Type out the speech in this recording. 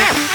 Ah!